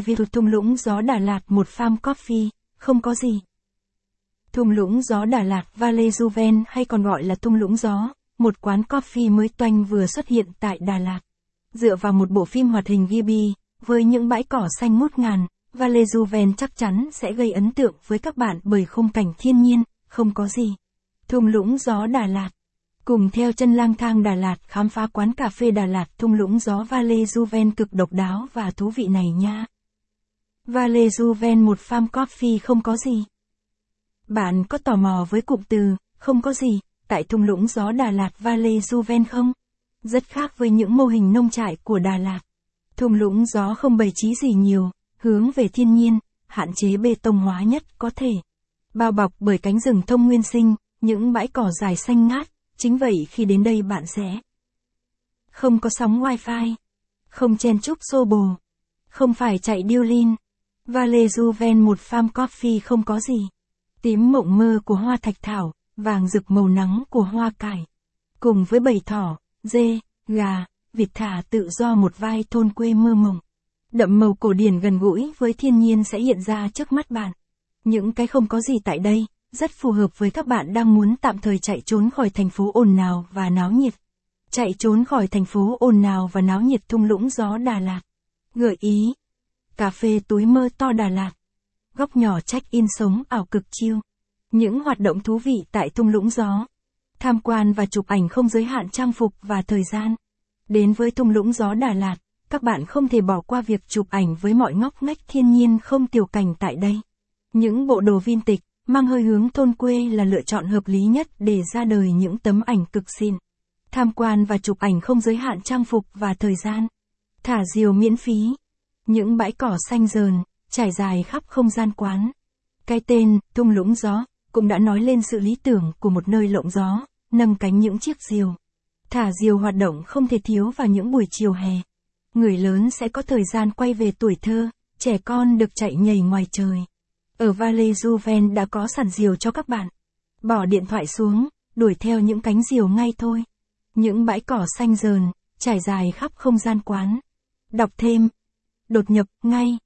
Review thung lũng gió Đà Lạt một farm coffee, không có gì. Thung lũng gió Đà Lạt Valley Juven hay còn gọi là thung lũng gió, một quán coffee mới toanh vừa xuất hiện tại Đà Lạt. Dựa vào một bộ phim hoạt hình Ghibli, với những bãi cỏ xanh ngút ngàn, Valley Juven chắc chắn sẽ gây ấn tượng với các bạn bởi khung cảnh thiên nhiên, không có gì. Thung lũng gió Đà Lạt Cùng theo chân lang thang Đà Lạt khám phá quán cà phê Đà Lạt thung lũng gió Valley Juven cực độc đáo và thú vị này nha. Valley Juven một farm coffee không có gì. Bạn có tò mò với cụm từ, không có gì, tại thung lũng gió Đà Lạt Valley Juven không? Rất khác với những mô hình nông trại của Đà Lạt. Thung lũng gió không bày trí gì nhiều, hướng về thiên nhiên, hạn chế bê tông hóa nhất có thể. Bao bọc bởi cánh rừng thông nguyên sinh, những bãi cỏ dài xanh ngát, chính vậy khi đến đây bạn sẽ không có sóng wifi, không chen chúc xô bồ, không phải chạy điêu lin. Vale Juven một farm coffee không có gì. Tím mộng mơ của hoa thạch thảo, vàng rực màu nắng của hoa cải. Cùng với bầy thỏ, dê, gà, vịt thả tự do một vai thôn quê mơ mộng. Đậm màu cổ điển gần gũi với thiên nhiên sẽ hiện ra trước mắt bạn. Những cái không có gì tại đây, rất phù hợp với các bạn đang muốn tạm thời chạy trốn khỏi thành phố ồn ào và náo nhiệt. Chạy trốn khỏi thành phố ồn ào và náo nhiệt thung lũng gió Đà Lạt. Gợi ý. Cà phê túi mơ to Đà Lạt. Góc nhỏ check-in sống ảo cực chiêu. Những hoạt động thú vị tại thung lũng gió. Tham quan và chụp ảnh không giới hạn trang phục và thời gian. Đến với thung lũng gió Đà Lạt, các bạn không thể bỏ qua việc chụp ảnh với mọi ngóc ngách thiên nhiên không tiểu cảnh tại đây. Những bộ đồ vintage, mang hơi hướng thôn quê là lựa chọn hợp lý nhất để ra đời những tấm ảnh cực xịn. Tham quan và chụp ảnh không giới hạn trang phục và thời gian. Thả diều miễn phí. Những bãi cỏ xanh dờn, trải dài khắp không gian quán. Cái tên, thung lũng gió, cũng đã nói lên sự lý tưởng của một nơi lộng gió, nâng cánh những chiếc diều. Thả diều hoạt động không thể thiếu vào những buổi chiều hè. Người lớn sẽ có thời gian quay về tuổi thơ, trẻ con được chạy nhảy ngoài trời. Ở Valley Juven đã có sẵn diều cho các bạn. Bỏ điện thoại xuống, đuổi theo những cánh diều ngay thôi. Những bãi cỏ xanh dờn, trải dài khắp không gian quán. Đọc thêm. Đột nhập, ngay.